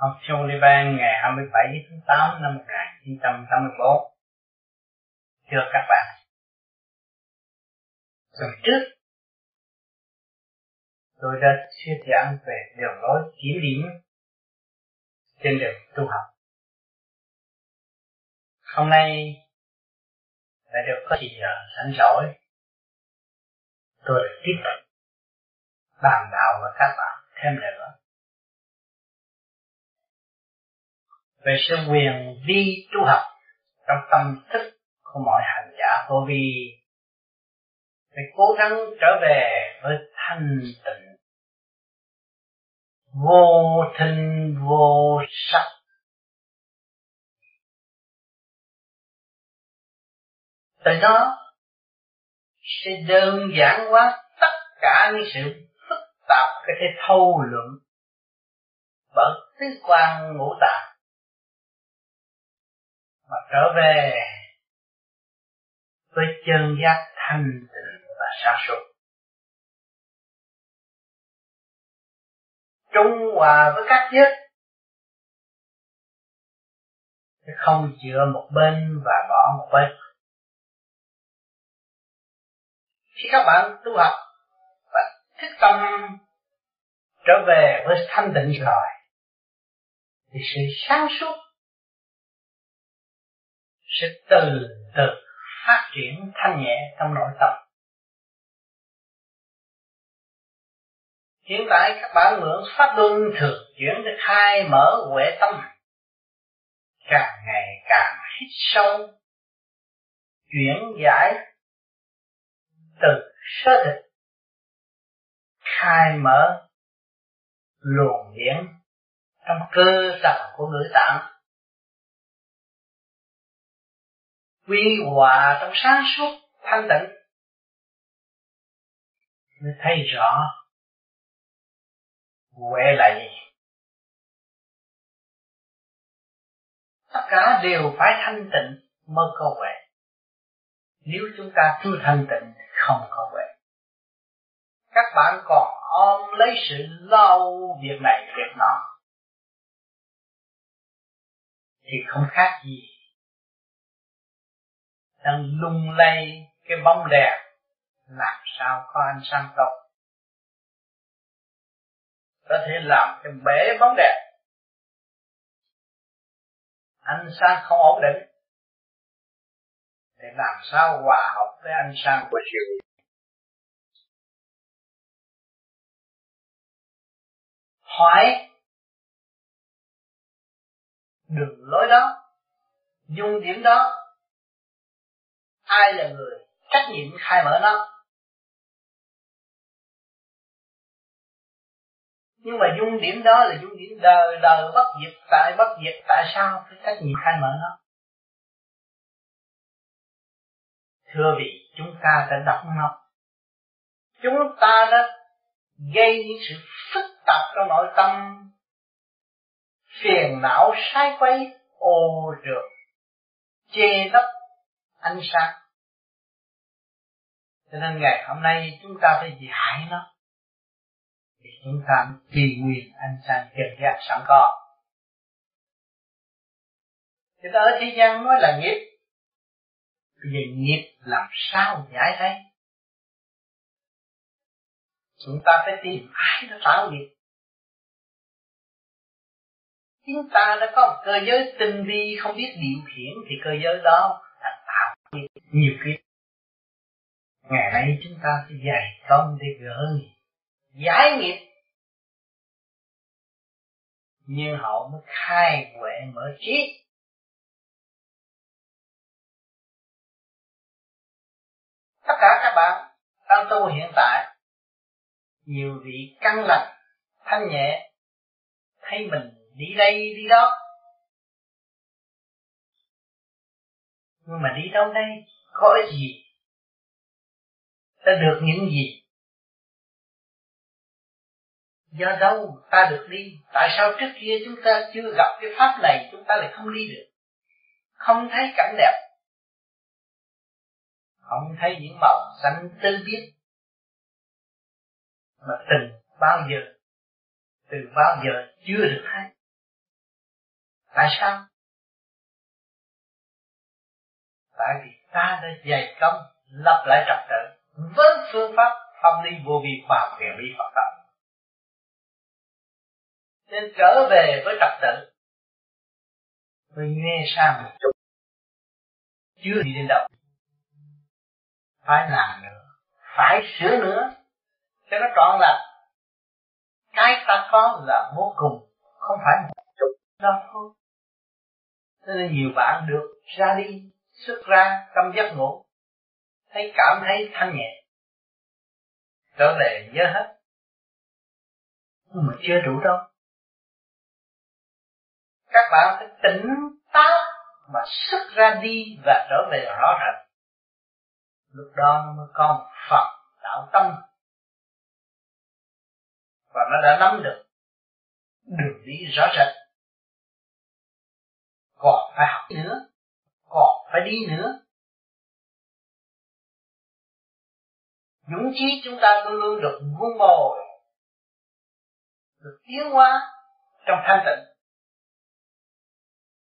học Sullivan ngày 27 tháng 8 năm 1984. Thưa các bạn, tuần trước tôi đã chia giảng về đường lối chỉ điểm trên đường tu học. Hôm nay đã được có chị giờ sẵn rỗi, tôi được tiếp tục bàn đạo với các bạn thêm nữa về sự quyền vi tu học trong tâm thức của mọi hành giả. Vô vi phải cố gắng trở về với thanh tịnh. Vô thinh, vô sắc. Từ đó sẽ đơn giản hóa tất cả những sự phức tạp cái thể thâu luận bởi tứ quan ngũ tạng mà trở về, với chân giác thanh tịnh và sáng suốt. Trung hòa với các giới không dựa một bên và bỏ một bên. Khi các bạn tu học và thức tâm trở về với thanh tịnh rồi, thì sự sáng suốt sẽ từ từ phát triển thanh nhẹ trong nội tâm. Hiện tại các bạn mượn pháp luân thường chuyển để khai mở huệ tâm, càng ngày càng hít sâu, chuyển giải từ sơ thịt, khai mở luồng điển trong cơ sở của ngữ tạng quy hòa trong sáng suốt thanh tịnh. Mới thấy rõ huệ là gì. Tất cả đều phải thanh tịnh mới có huệ. Nếu chúng ta chưa thanh tịnh, không có huệ. Các bạn còn ôm lấy sự lâu việc này, việc nọ. Thì không khác gì đang lung lay cái bóng đèn, làm sao có ánh sáng tốt. Có thể làm cho bể bóng đèn. Ánh sáng không ổn định. Để làm sao hòa hợp với ánh sáng của chiều hỏi. Đường lối đó dung điểm đó ai là người trách nhiệm khai mở nó? Nhưng mà dung điểm đó là dung điểm đời đời bất diệt, tại bất diệt, tại sao phải trách nhiệm khai mở nó? Thưa vị, chúng ta đã đọc nó. Chúng ta đã gây những sự phức tạp trong nội tâm. Phiền não, sai quấy, ô trượt chê lấp ánh sáng cho nên ngày hôm nay chúng ta phải giải nó. Thì chúng ta trì nguyện anh sang chân giác sẵn có. Thì ta ở thế gian nói là nghiệp. Bây giờ nghiệp làm sao giải thấy? Chúng ta phải tìm ai đã tạo nghiệp. Chúng ta đã có một cơ giới tinh vi không biết điều khiển Thì cơ giới đó đã tạo nghiệp. Nhiều kiếp ngày nay chúng ta phải dày công để gỡ giải nghiệp. Nhưng họ mới khai huệ mở trí. Tất cả các bạn đang tu hiện tại, nhiều vị căng lành, thanh nhẹ, thấy mình đi đây đi đó. Nhưng mà đi đâu đây? Có ích gì? Ta được những gì? Do đâu ta được đi? Tại sao trước kia chúng ta chưa gặp cái pháp này, chúng ta lại không đi được? Không thấy cảnh đẹp. Không thấy những màu xanh tươi biếc mà từng bao giờ, từ bao giờ chưa được thấy. Tại sao? Tại vì ta đã dày công lập lại trật tự với phương pháp phong lý vô vi khoa học viện lý Phật pháp nên trở về với trật tự. Tôi nghe sang một chút. Chưa đi đến đâu. Phải làm nữa. Phải sửa nữa. Cho nó trọn là cái ta có là vô cùng. Không phải một chút đâu thôi. Cho nên nhiều bạn được ra đi, xuất ra trong giấc ngủ thấy cảm thấy thanh nhẹ. Trở về nhớ hết. Nhưng mà chưa đủ đâu. Các bạn phải tỉnh táo mà xuất ra đi và trở về rõ rệt. Lúc đó mới có một Phật đạo tâm. Và nó đã nắm được đường đi rõ rệt. Còn phải học nữa, còn phải đi nữa. Dũng chí chúng ta luôn luôn được vun bồi, được tiến hóa trong thanh tịnh.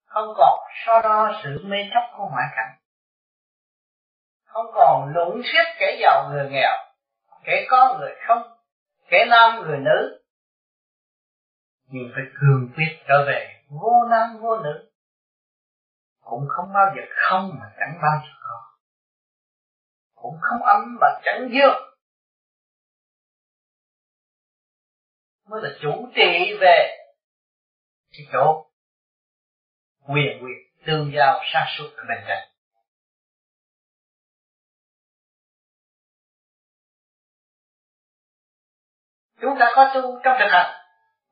Không còn so đo sự mê chấp của ngoại cảnh. Không còn lũng thuyết kẻ giàu người nghèo, kẻ có người không, kẻ nam người nữ. Nhưng phải cường quyết trở về vô nam vô nữ. Cũng không bao giờ không mà chẳng bao giờ có cũng không âm mà chẳng dương. Mới là chủ trị về cái chỗ quyền quyền tương giao sát suốt ở bên trên chúng ta có tu trong thực hành,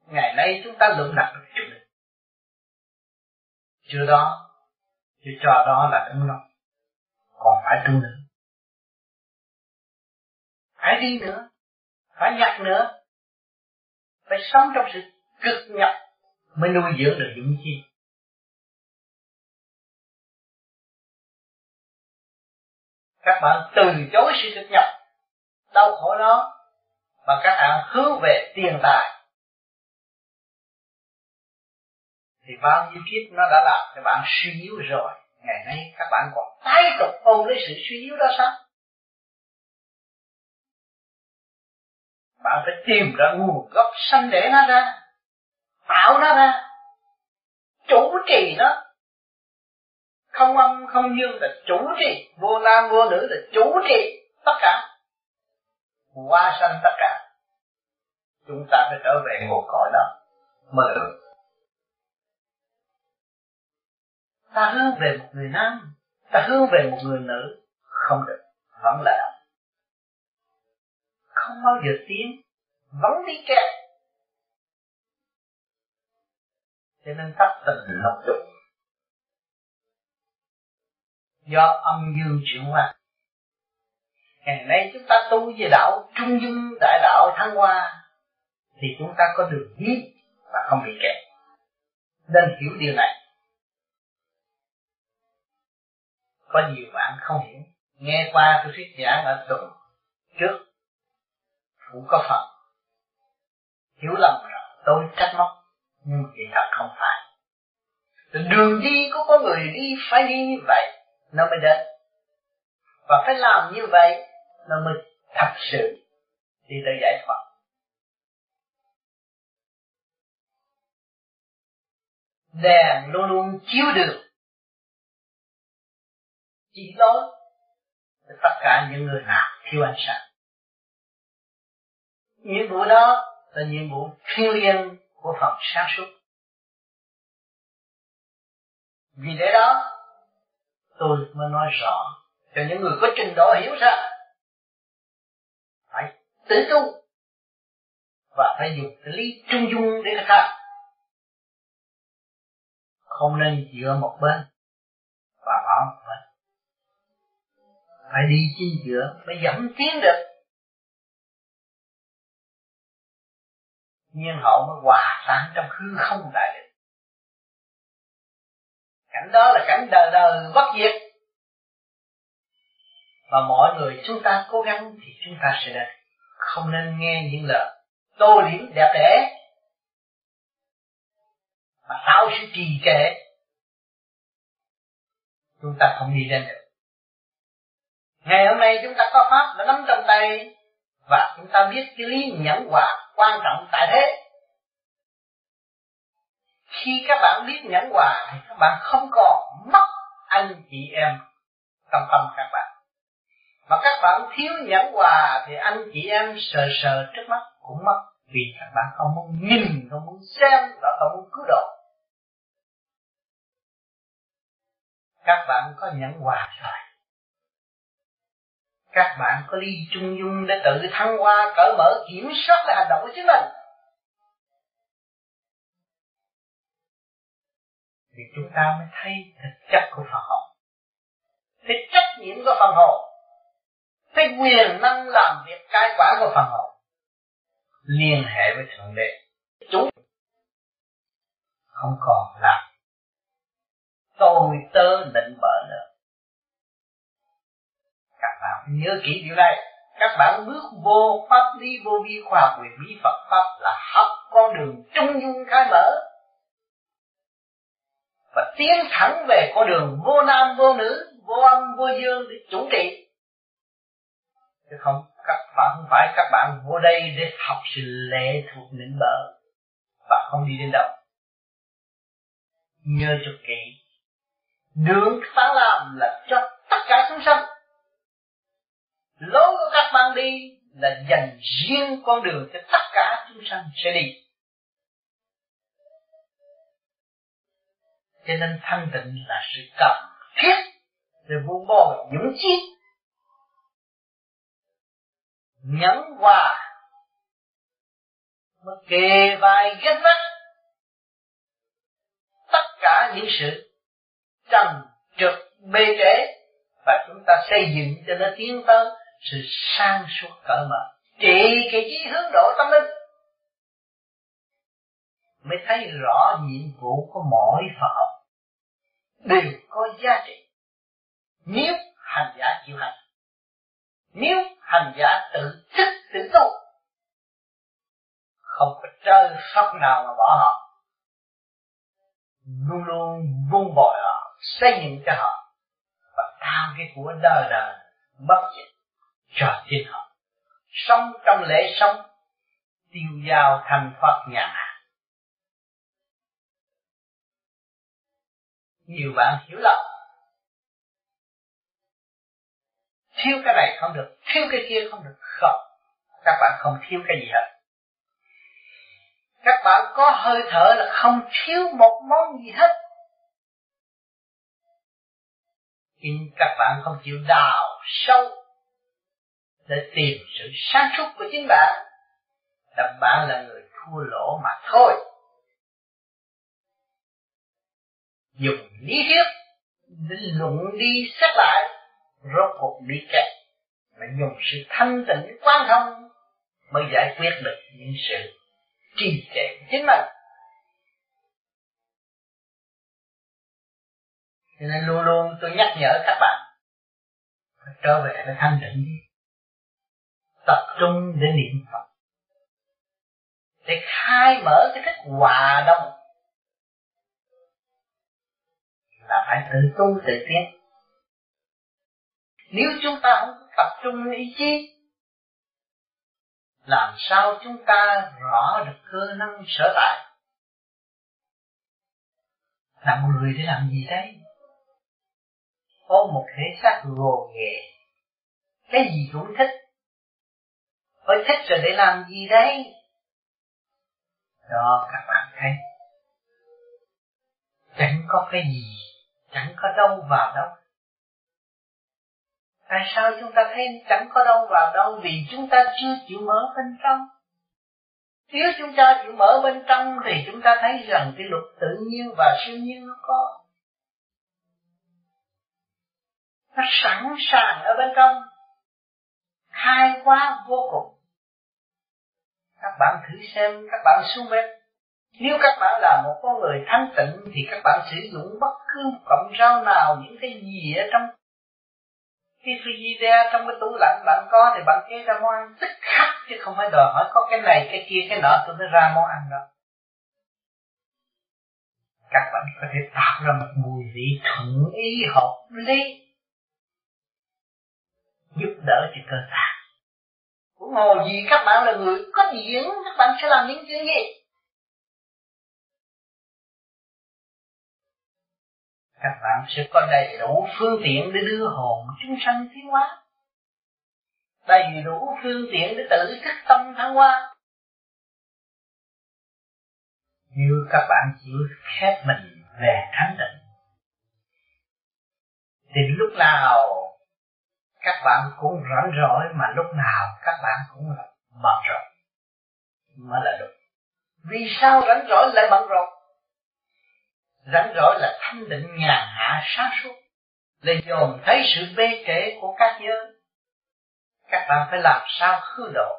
ngày nay chúng ta lượng đặt được chủ định chưa đó, chưa cho đó là đúng lắm còn phải tu nữa phải đi nữa. Phải nhặt nữa. Phải sống trong sự cực nhập mới nuôi dưỡng được những chi. Các bạn từ chối sự cực nhập đau khổ đó, mà các bạn hướng về tiền tài. Thì bao nhiêu kiếp nó đã làm cho bạn suy yếu rồi, ngày nay các bạn còn tái tục ôm lấy sự suy yếu đó sao? Bạn phải tìm ra nguồn gốc sanh để nó ra. Tạo nó ra. Chủ trì nó. Không âm, không dương là chủ trì. Vô nam, vô nữ là chủ trì tất cả. Qua sanh tất cả. Chúng ta phải trở về một cõi đó. Mới được ta hướng về một người nam. Ta hướng về một người nữ. Không được. Vẫn là không bao giờ tiến, vẫn đi kẹt. Cho nên thất tình lục dục. Do âm dương chuyển hóa. Ngày nay chúng ta tu về đạo, trung dung đại đạo, thăng hoa, thì chúng ta có được biết và không bị kẹt. Nên hiểu điều này. Có nhiều bạn không hiểu. Nghe qua tôi thuyết giảng ở tuần trước cũng có phần. Hiểu lầm rồi tôi trách móc, nhưng thì thật không phải. Đường đi của con người đi phải đi như vậy, nó mới đến. Và phải làm như vậy, nó mới thật sự đi tới giải thoát. Đèn luôn luôn chiếu được chỉ lối tất cả những người nào thiếu ánh sáng nhiệm vụ đó là nhiệm vụ thiêng liêng của phần sáng suốt. Vì thế đó, tôi mới nói rõ cho những người có trình độ hiểu ra phải tự tu và phải dùng cái lý trung dung để thực hành. Không nên dựa một bên và bỏ một bên. Phải đi chính giữa mới dẫn tiến được nhiên hậu mới hòa tan trong hư không đại định. Cảnh đó là cảnh đời đời bất diệt. Và mọi người chúng ta cố gắng thì chúng ta sẽ đạt không nên nghe những lời tô điểm đẹp đẽ mà tạo tạo sự trì trệ. Chúng ta không đi lên được. Ngày hôm nay chúng ta có pháp đã nắm trong tay và chúng ta biết cái lý nhẫn hòa quan trọng tại thế. Khi các bạn biết nhẫn hòa thì các bạn không còn mất anh chị em trong tâm các bạn. Mà các bạn thiếu nhẫn hòa thì anh chị em sờ sờ trước mắt cũng mất. Vì các bạn không muốn nhìn, không muốn xem và không muốn cứu độ. Các bạn có nhẫn hòa rồi các bạn có lý trung dung để tự thăng hoa, cởi mở kiểm soát lại hành động của chính mình. Thì chúng ta mới thấy thực chất của phật học. Thấy trách nhiệm của phần hồn thấy quyền năng làm việc cai quản của phần hồn liên hệ với thượng đế. Chúng không còn là tôi tớ định bỡ nữa các bạn nhớ kỹ điều này. Các bạn bước vô pháp lý, vô vi khoa học về bí Phật pháp là học con đường trung dung khai mở. Và tiến thẳng về con đường vô nam, vô nữ, vô âm, vô dương để chủ trị chứ không, các bạn không phải các bạn vô đây để học sự lệ thuộc nịnh bợ. Và không đi đến đâu. Nhớ cho kỹ. Đường sáng làm là cho tất cả chúng sanh lối của các bạn đi là dành riêng con đường cho tất cả chúng sanh sẽ đi. Cho nên thanh tịnh là sự cần thiết để vun bồi dũng chí nhẫn hòa. Mới kề vai gánh vác tất cả những sự trần trực bê trễ và chúng ta xây dựng cho nó tiến tới sự sang suốt cỡ mở. Trị cái chí hướng độ tâm linh. Mới thấy rõ nhiệm vụ của mỗi Phật đều có giá trị. Nếu hành giả chịu hành. Nếu hành giả tự thích tự tu. Không có chơi sóc nào mà bỏ họ. Luôn luôn vun bồi họ, xây dựng cho họ. Và tham cái của đời đời bất diệt cho thiên họ. Sống trong lễ sống, tiêu dao thành Phật nhà hạ nhiều bạn hiểu lầm. Thiếu cái này không được, thiếu cái kia không được. Không, các bạn không thiếu cái gì hết. Các bạn có hơi thở là không thiếu một món gì hết. Nhưng các bạn không chịu đào sâu để tìm sự sáng suốt của chính bạn. Là bạn là người thua lỗ mà thôi. Dùng lý thuyết để luận đi xét lại. Rốt cuộc bị kẹt mà dùng sự thanh tịnh quan thông mới giải quyết được những sự trì trệ chính mình. Cho nên luôn luôn tôi nhắc nhở các bạn, trở về với thanh tịnh đi tập trung để niệm Phật. Để khai mở cái thức hòa đồng. Là phải tự tu tự tiến. Nếu chúng ta không tập trung ý chí, làm sao chúng ta rõ được cơ năng sở tại? Làm người để làm gì đấy có một thể xác gồ ghề cái gì cũng thích để làm gì đấy đó, các bạn thấy. Chẳng có cái gì, chẳng có đâu vào đâu. Tại sao chúng ta thấy chẳng có đâu vào đâu? Vì chúng ta chưa chịu mở bên trong. Nếu chúng ta chịu mở bên trong Thì chúng ta thấy rằng cái luật tự nhiên và siêu nhiên nó có. Nó sẵn sàng ở bên trong. Khai quá vô cùng. Các bạn thử xem, Các bạn xuống bếp. Nếu các bạn là một con người thanh tịnh, thì các bạn sử dụng bất cứ một cọng rau nào, những cái gì ở trong cái frigidaire trong cái tủ lạnh bạn có thì bạn chế ra món ăn. Tức khắc, chứ không phải đòi hỏi có cái này, cái kia, cái nọ, tôi mới ra món ăn đâu. Các bạn có thể tạo ra một mùi vị thuận ý, hợp lý, giúp đỡ cho cơ thể huống hồ gì các bạn là người có điển các bạn sẽ làm những chuyện gì? Các bạn sẽ có đầy đủ phương tiện để đưa hồn chúng sanh tiến hóa. Đầy đủ phương tiện để tự thức tâm thăng hoa. Như các bạn chịu khép mình về thánh định. Thì lúc nào các bạn cũng rảnh rỗi mà lúc nào các bạn cũng là bận rộn mới là đúng vì sao rảnh rỗi lại bận rộn? Rảnh rỗi là thanh định nhàn hạ sáng suốt, là dồn thấy sự bê trễ của các giới. Các bạn phải làm sao khư độ?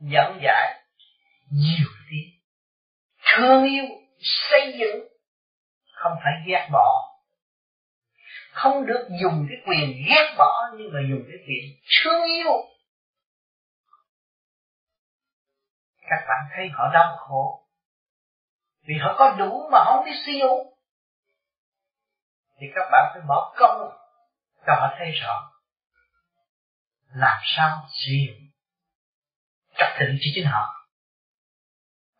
Dẫn dạy nhiều tiếng. Thương yêu, xây dựng, không phải ghét bỏ không được dùng cái quyền ghét bỏ, nhưng mà dùng cái quyền thương yêu. Các bạn thấy họ đau khổ vì họ có đủ mà không biết siêu thì các bạn phải bỏ công cho họ thấy rõ làm sao siêu dụng trật tự cho chính họ.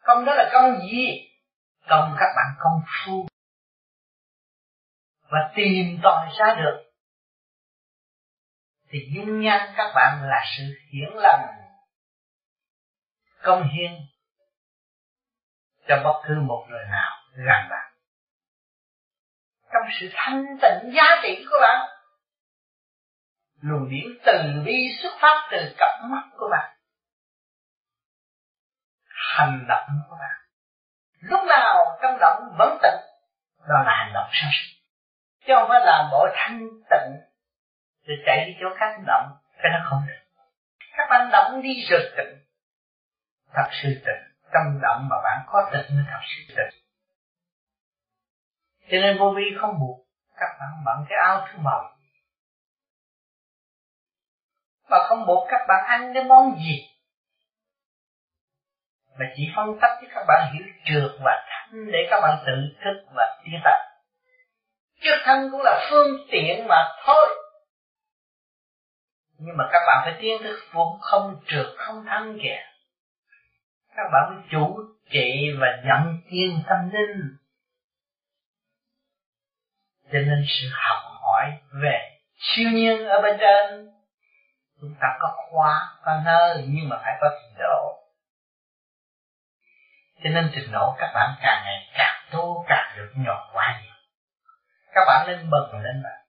Công đó là công gì? Công các bạn công phu và tìm tòi ra được. Thì dung nhan các bạn là sự hiển lành. Công hiến. Cho bất cứ một người nào gần bạn. Trong sự thanh tịnh giá trị của bạn, luồng điển từ bi xuất phát từ cặp mắt của bạn, hành động của bạn. Lúc nào trong động vẫn tịnh, đó là hành động sáng suốt chứ không phải làm bộ thanh tịnh rồi chạy đi chỗ khác động, cái nó không được. Các bạn động đi rồi tịnh. Thật sự tịnh. Trong động mà bạn có tịnh mới thật sự tịnh. Cho nên vô vi không buộc. Các bạn bận cái áo thứ màu. Mà không buộc các bạn ăn cái món gì. Mà chỉ phân tích cho các bạn hiểu trượt và thanh để các bạn tự thức và tiến tập trước thân cũng là phương tiện mà thôi. Nhưng mà các bạn phải tiến thức vốn không trượt, không thân kìa các bạn phải chủ trị và nhận thiên tâm linh cho nên sự học hỏi về siêu nhiên ở bên trên, chúng ta có khóa, có nơi, nhưng mà phải có trình độ. Cho nên trình độ các bạn càng ngày càng tu, càng được nhỏ quá nhiều các bạn nên mừng lên bạn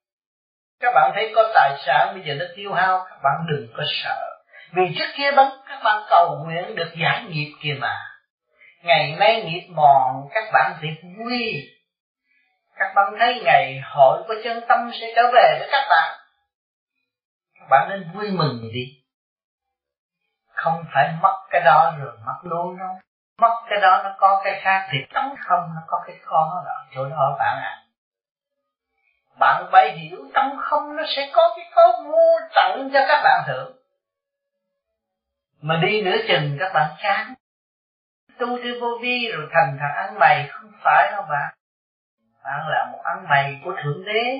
các bạn thấy có tài sản bây giờ nó tiêu hao, các bạn đừng có sợ. Vì trước kia bắn các bạn cầu nguyện được giải nghiệp kìa mà. Ngày nay nghiệp mòn, các bạn thì vui các bạn thấy ngày hội của chân tâm sẽ trở về với các bạn. Các bạn nên vui mừng đi. Không phải mất cái đó rồi mất luôn đâu. Mất cái đó nó có cái khác thì trống không, nó có cái khó đó. Chỗ đó bạn ạ. à bạn phải hiểu trong không, nó sẽ có cái có vô tận cho các bạn hưởng mà đi nửa chừng, các bạn chán. Tu theo vô vi rồi thành thằng ăn mày, không phải đâu bạn. Bạn là một ăn mày của thượng đế.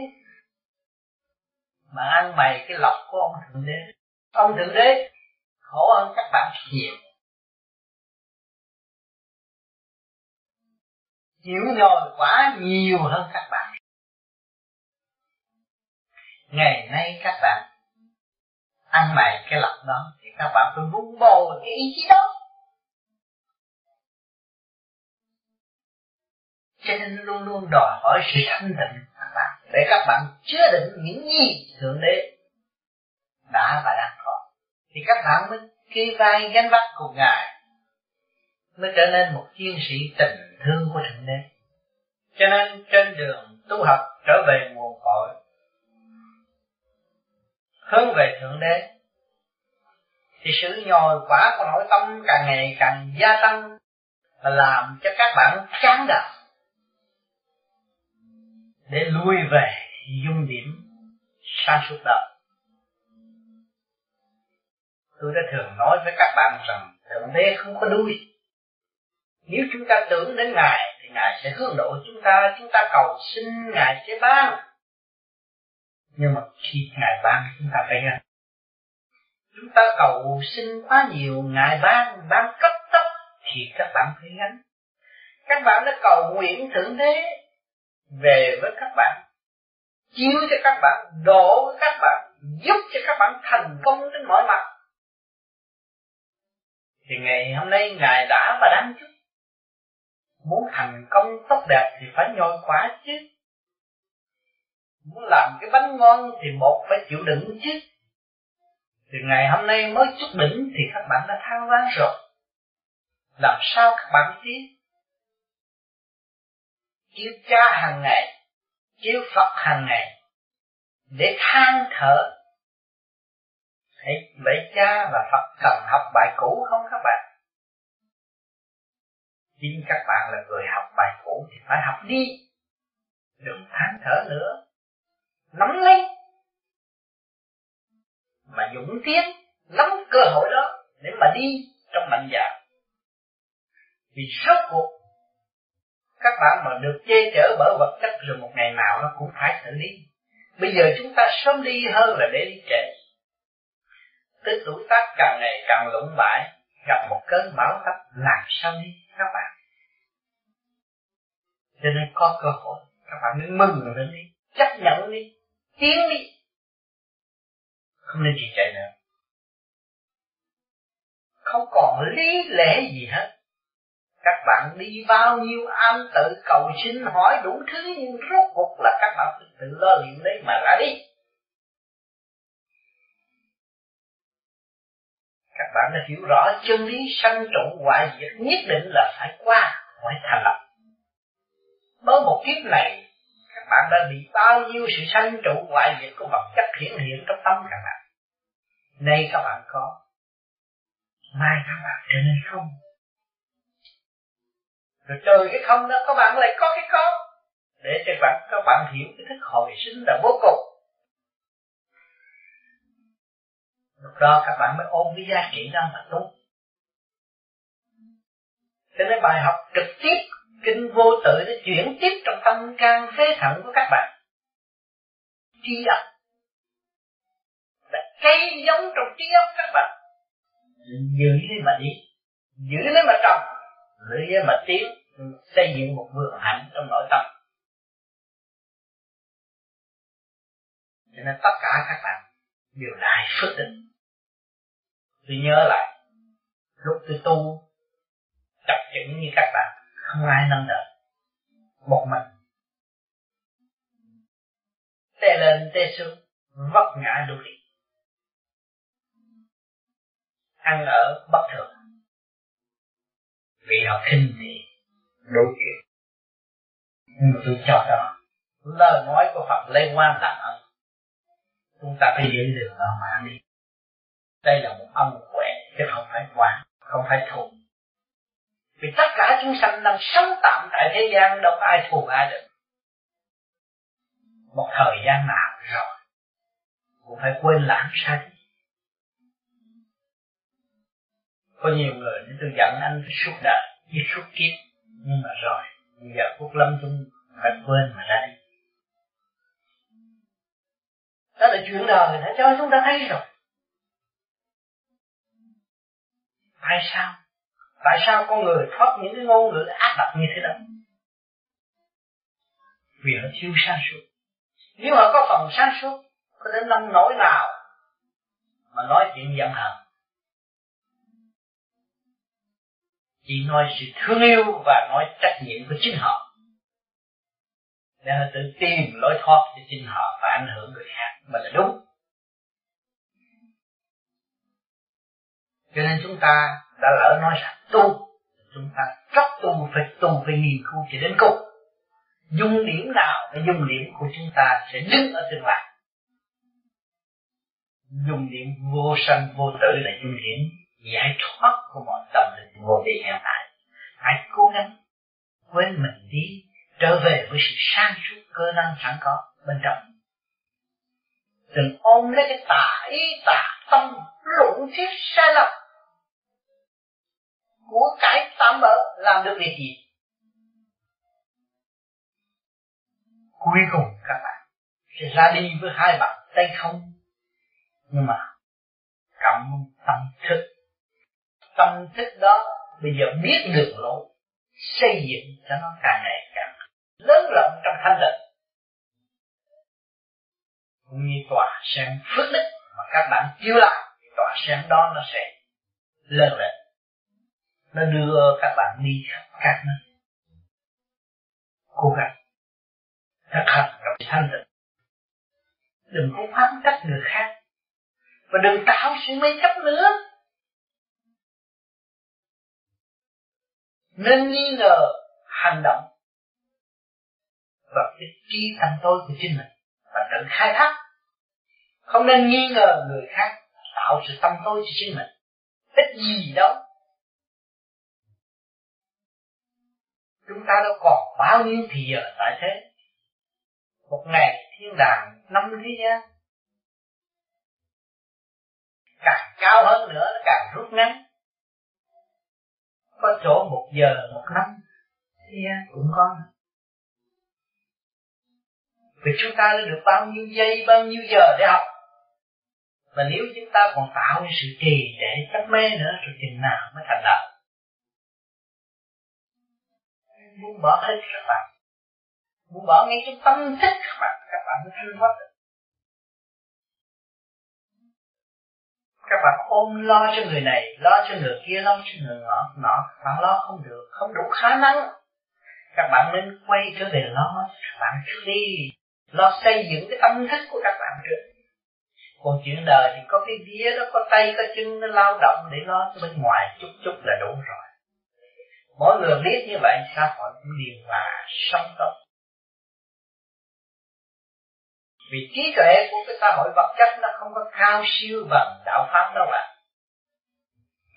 Mà ăn mày cái lọc của ông thượng đế. Ông thượng đế, khổ hơn các bạn nhiều. Chịu nhồi quá nhiều hơn các bạn ngày nay các bạn ăn mày cái lọc đó thì các bạn phải vun bồi cái ý chí đó cho nên luôn luôn đòi hỏi sự thanh tịnh các bạn để các bạn chứa đựng những gì thượng đế đã và đang có thì các bạn mới kê vai gánh vác cùng ngài mới trở nên một chiến sĩ tình thương của Thượng Đế. Cho nên trên đường tu học trở về nguồn cội, hướng về Thượng Đế, thì sự nhồi quả của nội tâm càng ngày càng gia tăng và làm cho các bạn chán đời. Để lui về dung điểm sang suốt đời. Tôi đã thường nói với các bạn rằng Thượng Đế không có đuôi. Nếu chúng ta tưởng đến Ngài thì ngài sẽ hướng độ chúng ta chúng ta cầu xin ngài sẽ ban nhưng mà khi ngài ban chúng ta phải nghe chúng ta cầu xin quá nhiều, ngài ban ban cấp tốc thì các bạn phải gánh. Các bạn đã cầu nguyện thượng đế về với các bạn, chiếu cho các bạn đổ với các bạn, giúp cho các bạn thành công trên mọi mặt. Thì ngày hôm nay ngài đã và đang giúp muốn thành công tốt đẹp thì phải nhồi quả chứ muốn làm cái bánh ngon thì một phải chịu đựng chứ. Thì ngày hôm nay mới chút đỉnh thì các bạn đã than vãn rồi. Làm sao các bạn biết? Kêu cha hàng ngày kêu Phật hàng ngày, để than thở. Hãy vậy cha và Phật cần học bài cũ không các bạn? Chính các bạn là người học bài cũ thì phải học đi, Đừng than thở nữa. Nắm lấy Mà dũng tiến Nắm cơ hội đó Để mà đi trong mạnh dạng Vì rốt cuộc các bạn mà được che chở bởi vật chất rồi một ngày nào nó cũng phải xử lý. Bây giờ chúng ta sớm đi hơn là để đi trễ. Tới tuổi tác càng ngày càng lũng bại, gặp một cơn bão táp làm sao đi các bạn. Cho nên có cơ hội, các bạn nên mừng lên đi, chấp nhận đi, tiến đi. Không nên chỉ chạy nữa. Không còn lý lẽ gì hết các bạn đi bao nhiêu am tự cầu xin hỏi đủ thứ nhưng rốt cuộc là các bạn phải tự lo liệu đấy mà ra đi các bạn đã hiểu rõ chân lý sanh trụ hoại diệt nhất định là phải qua, phải thành lập bởi một kiếp này bạn đã bị bao nhiêu sự sanh trụ ngoại diệt của vật chất hiển hiện trong tâm các bạn. Nay các bạn có. Mai các bạn trở nên không. Rồi từ cái không đó, các bạn lại có cái có. Để cho bạn, các bạn hiểu cái thức hồi sinh là vô cùng. Lúc đó các bạn mới ôm cái giá trị đó mà tu. Cho nên bài học trực tiếp kinh vô tự để chuyển tiếp trong tâm can phế thận của các bạn. Trí óc là cây giống trong trí óc các bạn. Giữ lấy mà đi. Giữ lấy mà trồng. Lấy mà tiến. Xây dựng một vườn hạnh trong nội tâm. Cho nên tất cả các bạn đều đại phước định. Tôi nhớ lại, lúc tôi tu chập chững như các bạn không ai nâng đỡ. Một mình. Tê lên tê xuống. Vấp ngã đủ đi. Ăn ở bất thường. Vì họ khinh thì đủ chuyện. Nhưng mà tôi cho đó. Lời nói của Phật lấy quan làm ân chúng ta phải giữ được đó mà đi. Đây là một ân huệ chứ không phải quan không phải thù vì tất cả chúng sanh đang sống tạm tại thế gian, đâu ai thù ai được. Một thời gian nào rồi, cũng phải quên lãng sai có nhiều người nên tôi giận anh suốt đời với suốt kiếp. Nhưng mà rồi, bây giờ phút lâm chung phải quên mà ra đi. Đó là chuyện đời, đã cho chúng ta thấy rồi. Tại sao? Tại sao con người thoát những cái ngôn ngữ ác độc như thế đó? Vì họ thiếu sáng suốt. Nếu họ có phần sáng suốt, có đến nông nỗi nào mà nói chuyện giận hờn? Chỉ nói sự thương yêu và nói trách nhiệm của chính họ. Để họ tự tìm lối thoát cho chính họ và ảnh hưởng người khác. Mà là đúng. Cho nên chúng ta đã lỡ nói rằng, tu, chúng ta rất tu, phải tu, phải nghiên cứu cho đến cùng. Dung điểm nào là dung điểm của chúng ta sẽ đứng ở tương lai? Dung điểm vô sanh, vô tử là dung điểm giải thoát của mọi tâm linh vô địa hiện tại. Hãy cố gắng quên mình đi, trở về với sự sáng suốt, cơ năng sẵn có bên trong. Đừng ôm lấy cái tà ý, tà tâm luận thiết sai lầm của cái tạm bỡ làm được việc gì? Cuối cùng các bạn sẽ ra đi với hai bàn tay không. Nhưng mà cộng tâm thức. Tâm thức đó bây giờ biết đường lối xây dựng cho nó càng ngày càng lớn rộng trong thanh định cũng như tòa sen phước đức mà các bạn chiếu lại, tòa sen đó nó sẽ lớn lên nó đưa các bạn đi các nơi. Cố gắng. Thực hành gặp thanh tịnh. Đừng có phán trách người khác. Và đừng tạo sự mê chấp nữa. Nên nghi ngờ hành động. Và cái trí tâm tôi của chính mình. Và tự khai thác. Không nên nghi ngờ người khác tạo sự tâm tôi cho chính mình. Ít gì đâu. Chúng ta đâu còn bao nhiêu thì giờ tại thế? Một ngày thiên đàng năm thế gian càng cao hơn nữa nó càng rút ngắn. Có chỗ một giờ, một năm thế gian cũng có. Vì chúng ta đã được bao nhiêu giây, bao nhiêu giờ để học? Và nếu chúng ta còn tạo sự trì để chấp mê nữa, rồi chừng nào mới thành đạo? Muốn bỏ hết các bạn. Muốn bỏ ngay cái tâm thức các bạn. Các bạn mới thanh thoát được. Các bạn ôm lo cho người này, lo cho người kia, lo cho người nọ nọ. Bạn lo không được, không đủ khả năng. Các bạn nên quay trở về lo. Các bạn trước đi. Lo xây dựng cái tâm thức của các bạn trước. Còn chuyện đời thì có cái vía đó, có tay, có chân nó lao động để lo cho bên ngoài chút chút là đủ rồi mỗi người biết như vậy xã hội cũng điều hòa sống tốt? Vì trí tuệ của cái xã hội vật chất nó không có cao siêu bằng đạo pháp đâu bạn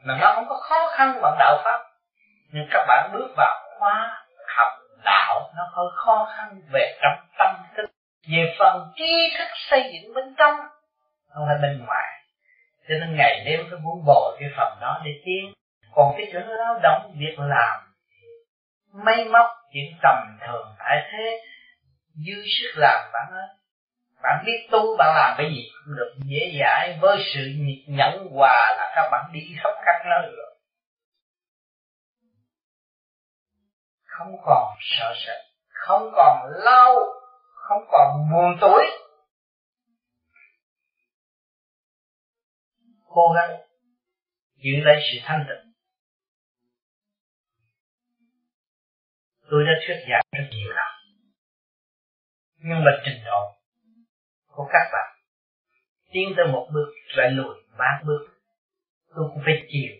mà nó không có khó khăn bằng đạo pháp. Nhưng các bạn bước vào khóa học đạo, nó hơi khó khăn về trong tâm thức. Về phần trí thức xây dựng bên trong không phải bên ngoài. Cho nên ngày đêm tôi muốn bồi cái phần đó để tiến còn cái chuyện lao động việc làm may móc chuyện tầm thường tại thế, dư sức làm bạn ơi. Bạn biết tu, bạn làm cái gì cũng được, dễ dãi với sự nhiệt nhẫn hòa là các bạn đi khắp các nơi rồi. Không còn sợ sệt, không còn lâu không còn buồn tối. Cố gắng giữ lấy sự thanh tịnh. Tôi đã thuyết giảng rất nhiều lần nhưng mà trình độ của các bạn tiến tới một bước lại lùi ba bước, tôi cũng phải chịu.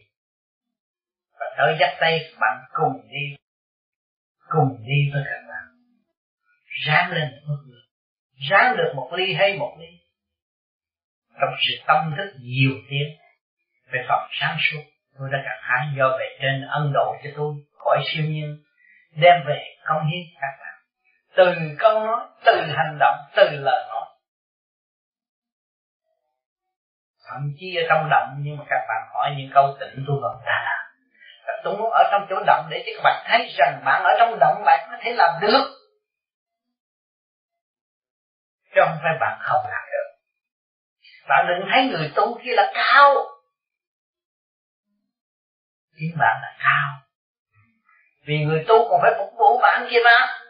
Và tới dắt tay bạn cùng đi cùng đi với các bạn. Ráng lên một bước, ráng được một ly hay một ly. Trong sự tâm thức nhiều tiếng, về phần sáng suốt, tôi đã cảm hái do về trên ân độ cho tôi khỏi siêu nhiên đem về công hiến các bạn. Từ câu nói, từ hành động, từ lời nói. Thậm chí ở trong động, nhưng mà các bạn hỏi những câu tịnh tôi vẫn đã làm tôi muốn ở trong chỗ động để cho các bạn thấy rằng bạn ở trong động, bạn có thể làm được. Chứ không phải bạn không làm được. Bạn đừng thấy người tu kia là cao. Chính bạn là cao vì người tu còn phải phục vụ bạn kia mà.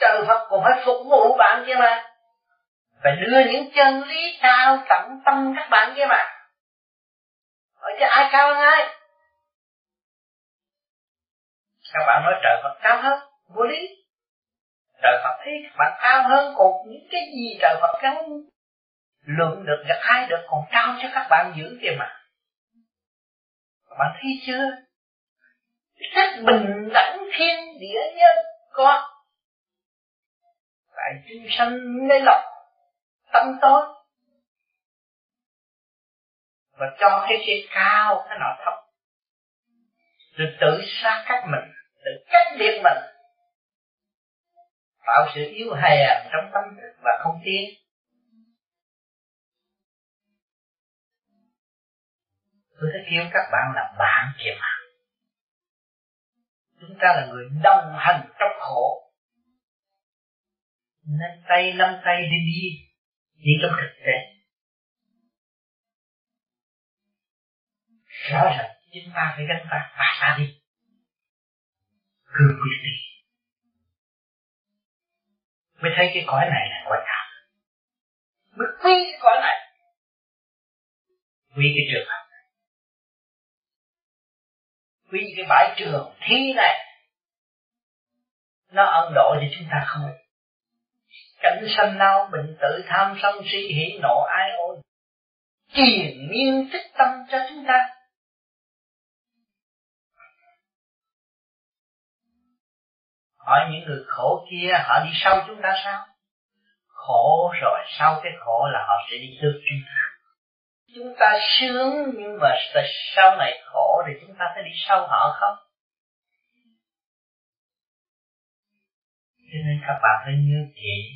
Trời Phật còn phải phục vụ bạn kia mà. Phải đưa những chân lý cao tận tâm các bạn kia mà. Ở chứ ai cao hơn ai? Các bạn nói trời Phật cao hơn, vô lý. Trời Phật thấy các bạn cao hơn, còn những cái gì trời Phật gắn lượng được gặp ai được còn cao cho các bạn giữ kia mà. Bạn thấy chưa? Rất bình đẳng thiên địa nhân có. Tại chúng sanh mê lọc tâm tối. Và cho cái kia cao, cái nọ thấp. Rồi tự xa cách mình, tự cách biệt mình. Tạo sự yếu hèn trong tâm thức và không tiến. Tôi sẽ kêu các bạn là bạn kìa mà chúng ta là người đồng hành trong khổ. Nên tay nắm tay đi đi đi trong thực tế. Rõ ràng chúng ta phải gánh vác và xa đi. Cương quyết đi. Mới thấy cái cõi này là cõi nào mới quý cái cõi này. Quý cái trường hợp vì cái bãi trường thi này, nó ân độ thì chúng ta không cảnh sanh lao bệnh tự tham sân si, hỉ nộ, ai ôi. Triền miên tích tâm cho chúng ta. Hỏi những người khổ kia, họ đi sau chúng ta sao? Khổ rồi, sau cái khổ là họ sẽ đi trước chúng ta chúng ta sướng nhưng mà sau này khổ thì chúng ta phải đi sau họ không? Cho nên các bạn phải nhớ kỹ.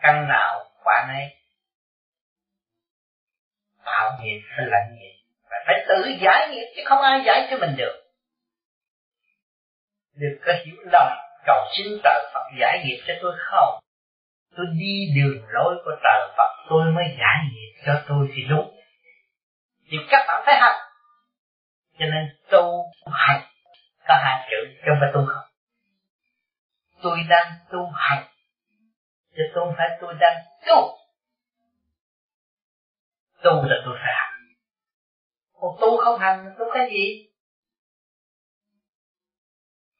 Căn nào quả nấy. Tạo nghiệp phải lãnh nghiệp. Và phải tự giải nghiệp chứ không ai giải cho mình được. Đừng có hiểu lầm cầu xin trời Phật giải nghiệp cho tôi không? Tôi đi đường lối của trời Phật, tôi mới giải nghiệp cho tôi thì đúng. Thì các bạn phải hành cho nên tu hành. Có hai chữ trong phải tu không. Tôi đang tu hành. Chứ tôi không phải tôi đang tu. Tu là tôi phải hành. Còn tu không hành tu cái gì?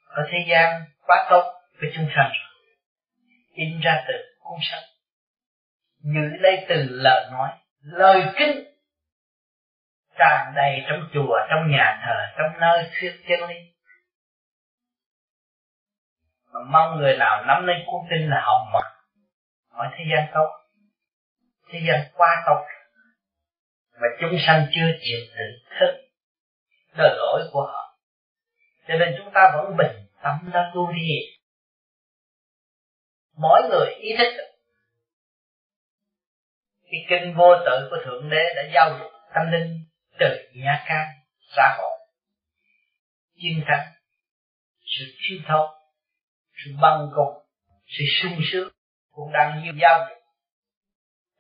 Ở thế gian quá tốt với chúng sanh rồi. In ra từ cuốn sách. Giữ lấy từ lời nói lời kinh tràn đầy trong chùa, trong nhà thờ, trong nơi thuyết chân lý mà mong người nào nắm lấy cuốn kinh là hồng mật mọi thế gian tốt thế gian quá tốt mà chúng sanh chưa chịu tự thức đời lỗi của họ. Cho nên chúng ta vẫn bình tâm ra tu đi. Mỗi người ý thức cái kinh vô tự của thượng đế đã giao dục tâm linh từ nhà can xã hội. Chiến thắng, sự thiếu thốn sự băng cùng sự sung sướng cũng đang như giao dục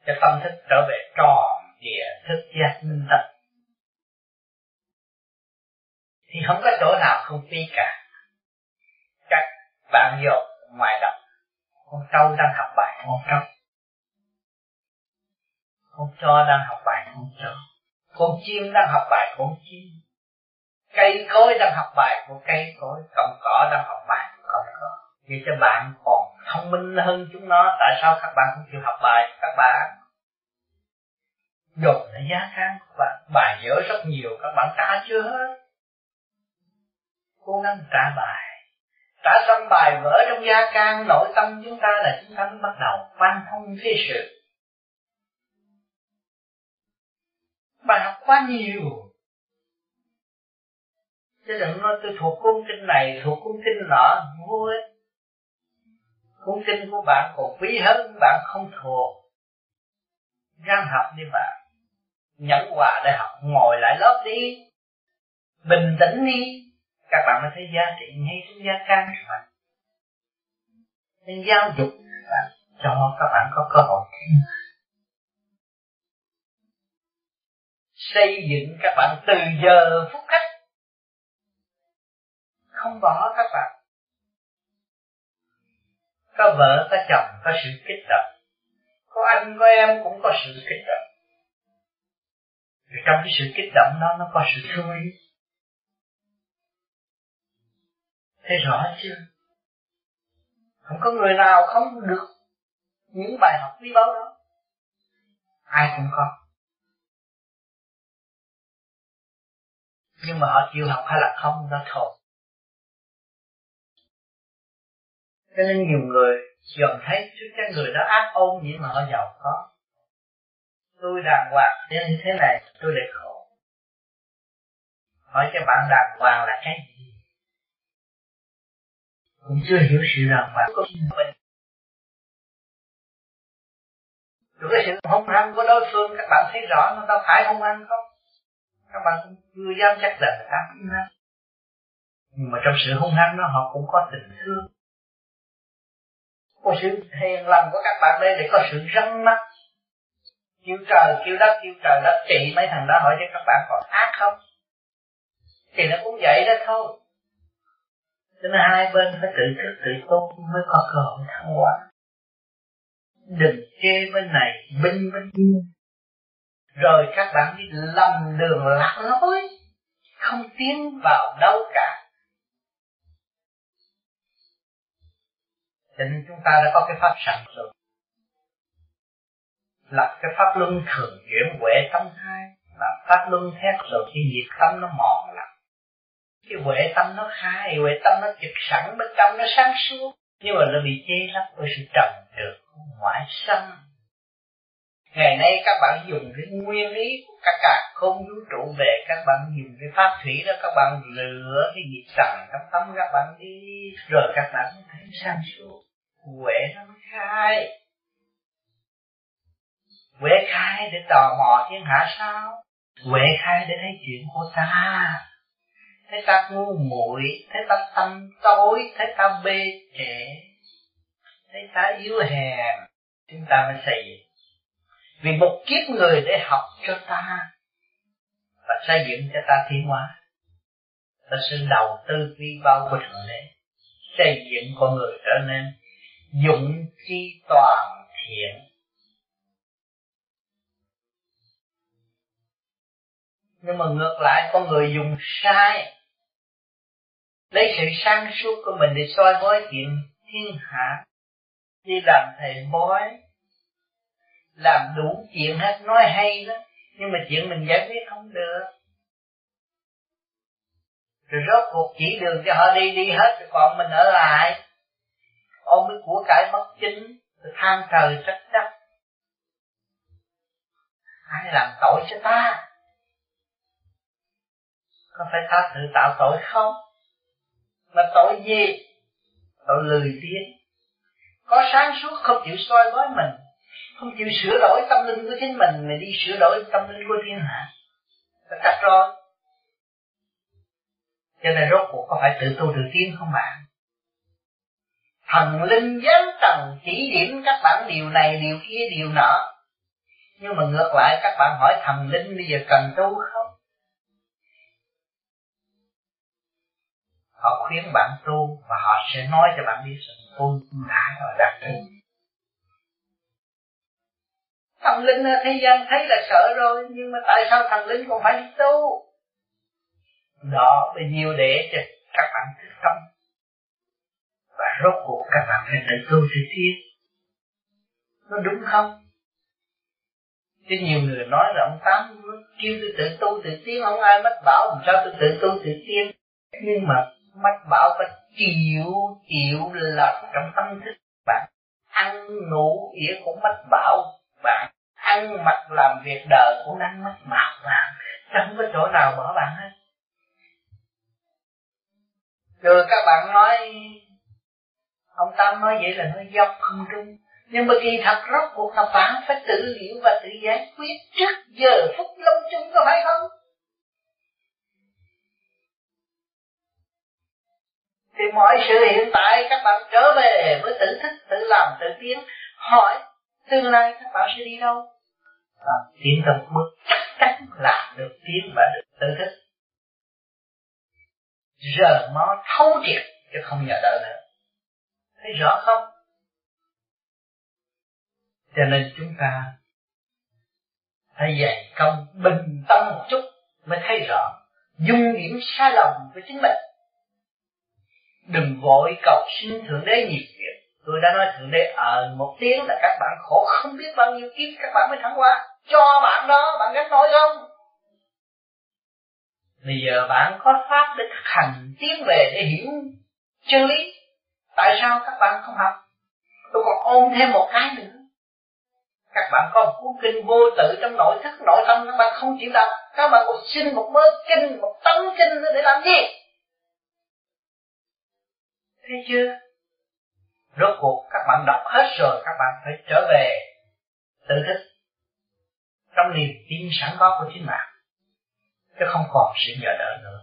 cho tâm thức trở về tròn địa thức giác minh tâm. Thì không có chỗ nào không phi cả. Các bạn dọc ngoài đọc con trâu đang học bài, con trâu con cho đang học bài con cho con chim đang học bài con chim. Cây cối đang học bài của cây cối. Cọng cỏ đang học bài của cọng cỏ. Vì cho bạn còn thông minh hơn chúng nó. Tại sao các bạn không chịu học bài các bạn? Dồn lại giá kháng của bạn. Bài dở rất nhiều. Các bạn trả chưa hết? Cố gắng trả bài. Trả xong bài vỡ trong gia can nội tâm chúng ta là chúng ta mới bắt đầu quan thông thế sự. Bài học quá nhiều. Chứ đừng nói tôi thuộc cuốn kinh này, thuộc cuốn kinh nọ, vô ích. Cuốn kinh của bạn còn quý hơn, bạn không thuộc. Ráng học đi bạn. Nhẫn hòa để học, ngồi lại lớp đi. Bình tĩnh đi. Các bạn mới thấy giá trị ngay trong gia can các bạn. Nên giáo dục và cho các bạn có cơ hội. Xây dựng các bạn từ giờ phút khắc. Không bỏ các bạn. Có vợ, có chồng, có sự kích động. Có anh, có em cũng có sự kích động. Vì trong cái sự kích động đó, nó có sự thương yêu. Thấy rõ chưa? Không có người nào không được những bài học quý báu đó. Ai cũng có. Nhưng mà họ chịu học hay là không đó thôi. Cho nên nhiều người dần thấy trước cái người đó ác ôn nhưng mà họ giàu có. Tôi đàng hoàng nên như thế này, tôi lại khổ. Hỏi cho bạn đàng hoàng là cái gì? Cũng chưa hiểu sự đàng hoàng của mình. Rồi cái sự hung hăng của đối phương, các bạn thấy rõ nó đâu phải hung hăng không? Các bạn cũng chưa dám chắc là người ta hung hăng. Nhưng mà trong sự hung hăng đó, họ cũng có tình thương. Có sự hiền lành của các bạn đây để có sự răng mắt kêu trời, kêu đất, kêu trời đất, trị mấy thằng đó hỏi cho các bạn còn ác không? Thì nó cũng vậy đó thôi. Cho nên hai bên phải tự thức, tự tốt mới có cơ hội thăng hoa. Đừng chê bên này binh bên kia rồi các bạn đi lầm đường lạc lối, không tiến vào đâu cả. Cho nên chúng ta đã có cái pháp sẵn rồi. Lập cái pháp luân thường chuyển huệ tâm hai là pháp luân thét rồi khi nhiệt tâm nó mòn lắm cái huệ tâm nó khai, huệ tâm nó trực sẵn, bên trong nó sáng suốt. Nhưng mà nó bị chê lắm, bởi sự trầm được ngoại sanh ngày nay các bạn dùng cái nguyên lý của các cả không vũ trụ về, các bạn dùng cái pháp thủy đó, các bạn lựa cái nhịp trần trong tâm các bạn đi. Rồi các bạn thấy sáng suốt. Huệ nó khai. Huệ khai để tò mò thiên hạ sao? Huệ khai để thấy chuyện của ta. Thấy ta ngu muội, thấy ta tâm tối, thấy ta bê trễ, thấy ta yếu hèn. Chúng ta mới xây vì một kiếp người để học cho ta và xây dựng cho ta tiến hóa. Là sự đầu tư vi bao của thượng đế xây dựng con người trở nên dụng chi toàn thiện. Nhưng mà ngược lại, con người dùng sai, lấy sự sáng suốt của mình để soi bói chuyện thiên hạ, đi làm thầy bói làm đủ chuyện hết. Nói hay đó nhưng mà chuyện mình giải quyết không được. Rồi rốt cuộc chỉ đường cho họ đi đi hết, rồi còn mình ở lại. Ôm cái của cải bất chính, rồi than trời trách đất ai làm tội cho ta? Có phải ta tự tạo tội không? Mà tội gì? Tội lười biếng. Có sáng suốt không chịu soi với mình không chịu sửa đổi tâm linh của chính mình mà đi sửa đổi tâm linh của thiên hạ. Là cắt rồi cho nên rốt cuộc có phải tự tu tự tiến không bạn? Thần linh giáng trần chỉ điểm các bạn điều này, điều kia, điều nọ. Nhưng mà ngược lại, các bạn hỏi thần linh bây giờ cần tu không? Họ khuyên bạn tu và họ sẽ nói cho bạn biết rằng tu đã rồi, đạt được thần linh ở thế gian thấy là sợ rồi, nhưng mà tại sao thần linh còn phải đi tu? Đó, bấy nhiêu để cho các bạn thức tâm. Và rốt cuộc các bạn phải tự tu tự tiến. Nó đúng không? Chứ nhiều người nói là ông tám kêu tôi tự tu tự tiến, không ai mất bảo làm sao tôi tự tu tự tiến. Nhưng mà mách bảo phải chịu chịu lần trong tâm thức bạn. Ăn, ngủ ỉa cũng mách bảo bạn ăn mặc làm việc đời cũng đang mất mặt bạn chẳng có chỗ nào bỏ bạn hết. Rồi các bạn nói, ông tam nói vậy là nó dốc không trung. Nhưng mà kỳ thật rốt cuộc là bạn phải tự hiểu và tự giải quyết trước giờ phút lâm chung có phải không? Thì mọi sự hiện tại các bạn trở về với tự thức tự làm tự tiến, hỏi tương lai các bạn sẽ đi đâu? Và tiến từng bước, cách làm được tiến và được tự thức. Giờ nó thấu triệt, chứ không nhờ đợi nữa. Thấy rõ không? Cho nên chúng ta phải dạy công, bình tâm một chút mới thấy rõ dung điểm sai lầm của chính mình. Đừng vội cầu xin thượng đế nhiều tôi đã nói thượng đế ở ờ, một tiếng là các bạn khổ không biết bao nhiêu kiếp các bạn mới thắng qua. Cho bạn đó, bạn gánh nổi không? Bây giờ bạn có pháp để thực hành tiến về để hiểu chân lý. Tại sao các bạn không học? Tôi còn ôm thêm một cái nữa. Các bạn có một cuốn kinh vô tự trong nội thức nội tâm, các bạn không chịu đọc. Các bạn còn xin một mớ kinh, một tấn kinh nữa để làm gì? Thấy chưa? Rốt cuộc các bạn đọc hết rồi, các bạn phải trở về tự thức trong niềm tin sẵn có của chính bạn, chứ không còn sự nhờ đỡ nữa.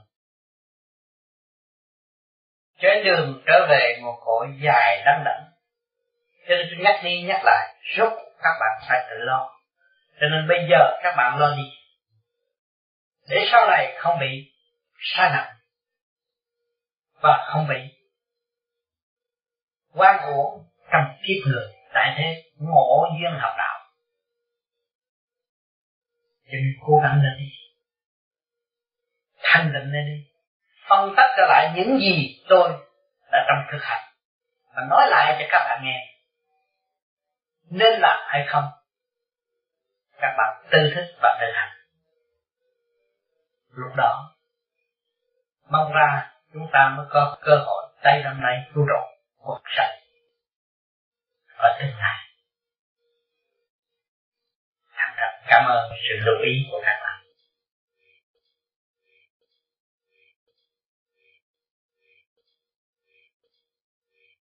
Trên đường trở về một cội dài đắng đẳng cho nên tôi nhắc đi nhắc lại, rốt các bạn phải tự lo. Cho nên bây giờ các bạn lo đi. Để sau này không bị sai nặng và không bị quan uổng trong kiếp người, tại thế ngộ duyên học đạo. Cho nên cố gắng lên đi. Thanh định lên đi. Phân tích trở lại những gì tôi đã trong thực hành. Và nói lại cho các bạn nghe. Nên làm hay không? Các bạn tư thích và tự hành. Lúc đó, mong ra chúng ta mới có cơ hội tay năm nay cứu độ cuộc sống ở tương lai cảm ơn sự lưu ý của các bạn.